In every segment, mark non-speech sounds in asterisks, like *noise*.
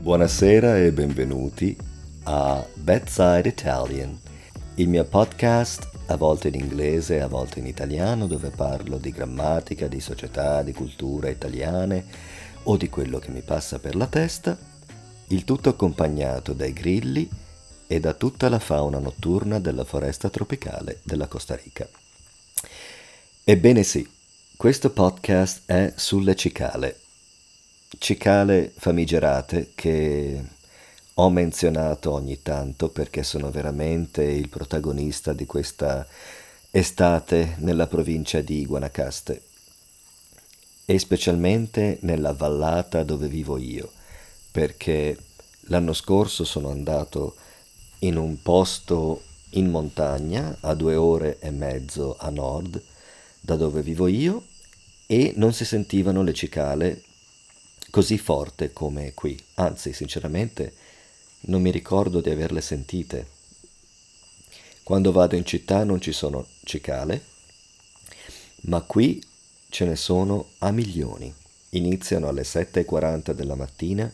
Buonasera e benvenuti a Bedside Italian, il mio podcast a volte in inglese e a volte in italiano dove parlo di grammatica, di società, di cultura italiane o di quello che mi passa per la testa, il tutto accompagnato dai grilli e da tutta la fauna notturna della foresta tropicale della Costa Rica. Ebbene sì, questo podcast è sulle cicale, cicale famigerate che ho menzionato ogni tanto perché sono veramente il protagonista di questa estate nella provincia di Guanacaste e specialmente nella vallata dove vivo io, perché l'anno scorso sono andato in un posto in montagna a due ore e mezzo a nord da dove vivo io e non si sentivano le cicale così forte come qui. Anzi, sinceramente, non mi ricordo di averle sentite. Quando vado in città non ci sono cicale, ma qui ce ne sono a milioni. Iniziano alle 7.40 della mattina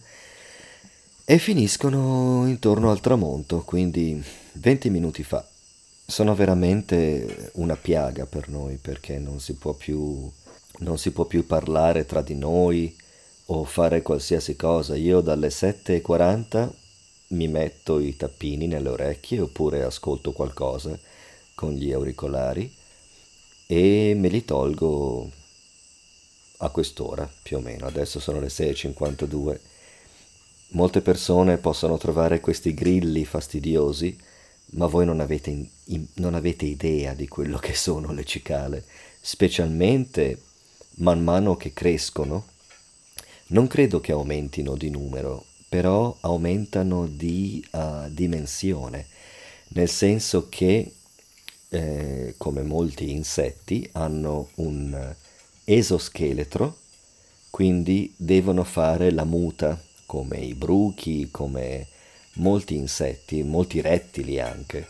e finiscono intorno al tramonto, quindi 20 minuti fa. Sono veramente una piaga per noi perché non si può più, non si può più parlare tra di noi, o fare qualsiasi cosa. Io dalle 7.40 mi metto i tappini nelle orecchie oppure ascolto qualcosa con gli auricolari e me li tolgo a quest'ora più o meno. Adesso sono le 6.52. Molte persone possono trovare questi grilli fastidiosi, ma voi non avete, in, non avete idea di quello che sono le cicale, specialmente man mano che crescono non credo che aumentino di numero, però aumentano di uh, dimensione, nel senso che, eh, come molti insetti, hanno un esoscheletro, quindi devono fare la muta, come i bruchi, come molti insetti, molti rettili anche.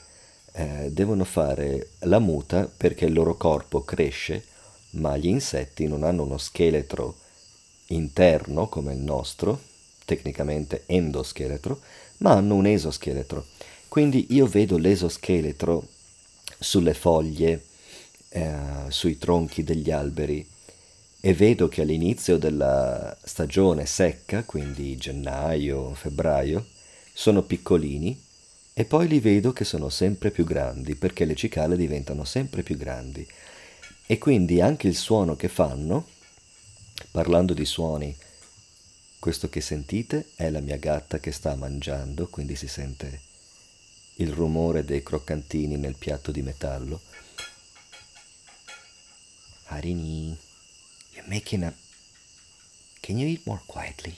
Eh, devono fare la muta perché il loro corpo cresce, ma gli insetti non hanno uno scheletro interno come il nostro, tecnicamente endoscheletro, ma hanno un esoscheletro. Quindi io vedo l'esoscheletro sulle foglie, eh, sui tronchi degli alberi e vedo che all'inizio della stagione secca, quindi gennaio, febbraio, sono piccolini e poi li vedo che sono sempre più grandi perché le cicale diventano sempre più grandi e quindi anche il suono che fanno Parlando di suoni, questo che sentite è la mia gatta che sta mangiando, quindi si sente il rumore dei croccantini nel piatto di metallo. Harini, you're making a... Can you eat more quietly?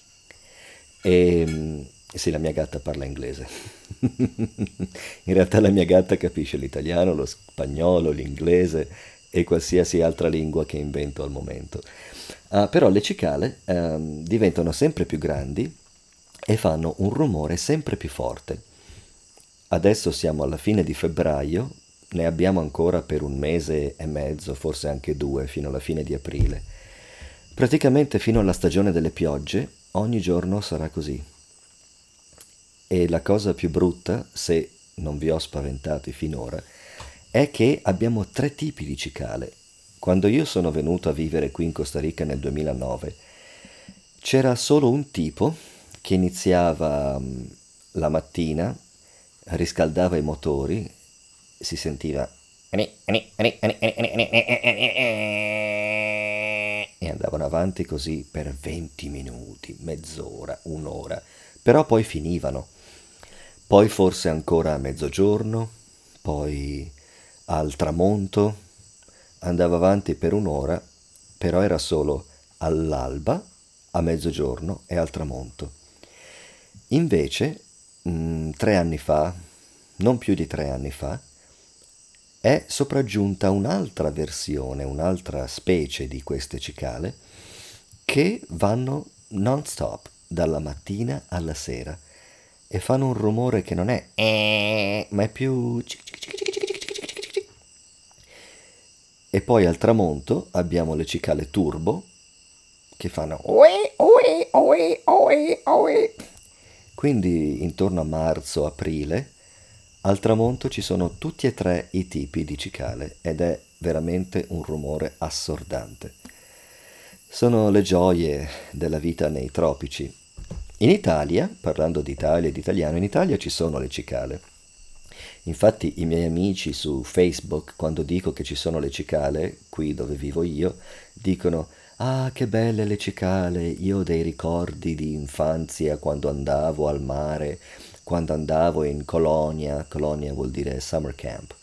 E ehm, sì, la mia gatta parla inglese. *laughs* In realtà la mia gatta capisce l'italiano, lo spagnolo, l'inglese e qualsiasi altra lingua che invento al momento. Uh, però le cicale um, diventano sempre più grandi e fanno un rumore sempre più forte. Adesso siamo alla fine di febbraio, ne abbiamo ancora per un mese e mezzo, forse anche due, fino alla fine di aprile. Praticamente fino alla stagione delle piogge, ogni giorno sarà così. E la cosa più brutta, se non vi ho spaventati finora, è che abbiamo tre tipi di cicale. Quando io sono venuto a vivere qui in Costa Rica nel 2009, c'era solo un tipo che iniziava mm, la mattina, riscaldava i motori, si sentiva e andavano avanti così per 20 minuti, mezz'ora, un'ora, però poi finivano. Poi forse ancora a mezzogiorno, poi al tramonto, andava avanti per un'ora, però era solo all'alba, a mezzogiorno e al tramonto. Invece, mh, mm, tre anni fa, non più di tre anni fa, è sopraggiunta un'altra versione, un'altra specie di queste cicale che vanno non stop dalla mattina alla sera e fanno un rumore che non è eh, ma è più e poi al tramonto abbiamo le cicale turbo che fanno oe, oe, oe, oe, oe. Quindi intorno a marzo-aprile al tramonto ci sono tutti e tre i tipi di cicale ed è veramente un rumore assordante. Sono le gioie della vita nei tropici. In Italia, parlando d'Italia e di italiano, in Italia ci sono le cicale. Infatti i miei amici su Facebook, quando dico che ci sono le cicale, qui dove vivo io, dicono Ah, che belle le cicale, io ho dei ricordi di infanzia quando andavo al mare, quando andavo in colonia, colonia vuol dire summer camp,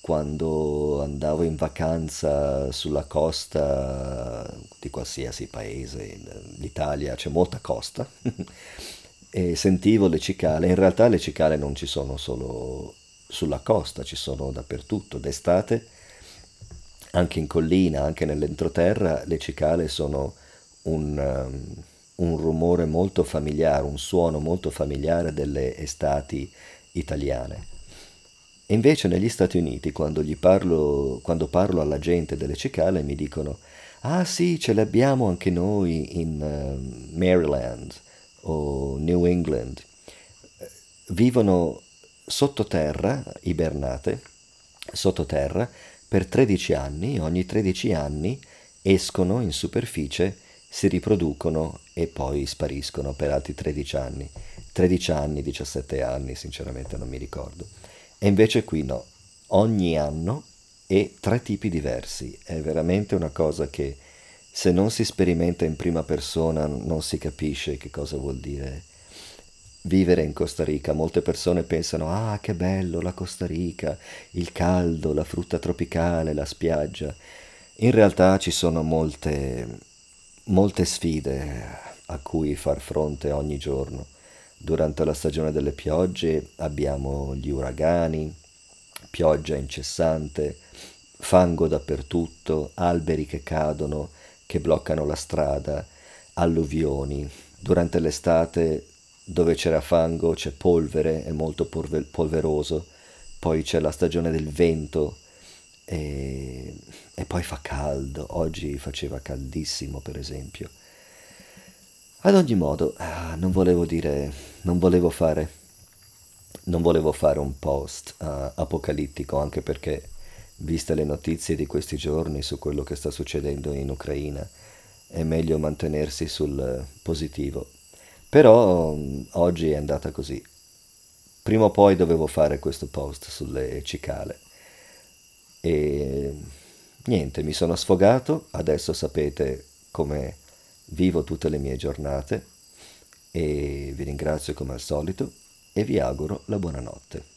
quando andavo in vacanza sulla costa di qualsiasi paese, l'Italia c'è molta costa, *laughs* e sentivo le cicale, in realtà le cicale non ci sono solo sulla costa, ci sono dappertutto, d'estate anche in collina, anche nell'entroterra, le cicale sono un, um, un, rumore molto familiare, un suono molto familiare delle estati italiane. invece negli Stati Uniti, quando, parlo, quando parlo alla gente delle cicale, mi dicono, ah sì, ce le abbiamo anche noi in uh, Maryland o New England. Vivono sottoterra, ibernate, sottoterra, per 13 anni, ogni 13 anni escono in superficie, si riproducono e poi spariscono per altri 13 anni. 13 anni, 17 anni, sinceramente non mi ricordo. E invece qui no, ogni anno e tre tipi diversi. È veramente una cosa che se non si sperimenta in prima persona non si capisce che cosa vuol dire vivere in Costa Rica. Molte persone pensano, ah, che bello la Costa Rica, il caldo, la frutta tropicale, la spiaggia. In realtà ci sono molte, molte sfide a cui far fronte ogni giorno. Durante la stagione delle piogge abbiamo gli uragani, pioggia incessante, fango dappertutto, alberi che cadono, che bloccano la strada, alluvioni. Durante l'estate dove c'era fango c'è polvere, è molto polver- polveroso, poi c'è la stagione del vento e, e poi fa caldo, oggi faceva caldissimo per esempio. Ad ogni modo, ah, non volevo dire, non volevo fare, non volevo fare un post uh, apocalittico, anche perché, viste le notizie di questi giorni su quello che sta succedendo in Ucraina, è meglio mantenersi sul positivo. Però mm, oggi è andata così. Prima o poi dovevo fare questo post sulle cicale. E niente, mi sono sfogato, adesso sapete come vivo tutte le mie giornate e vi ringrazio come al solito e vi auguro la buonanotte.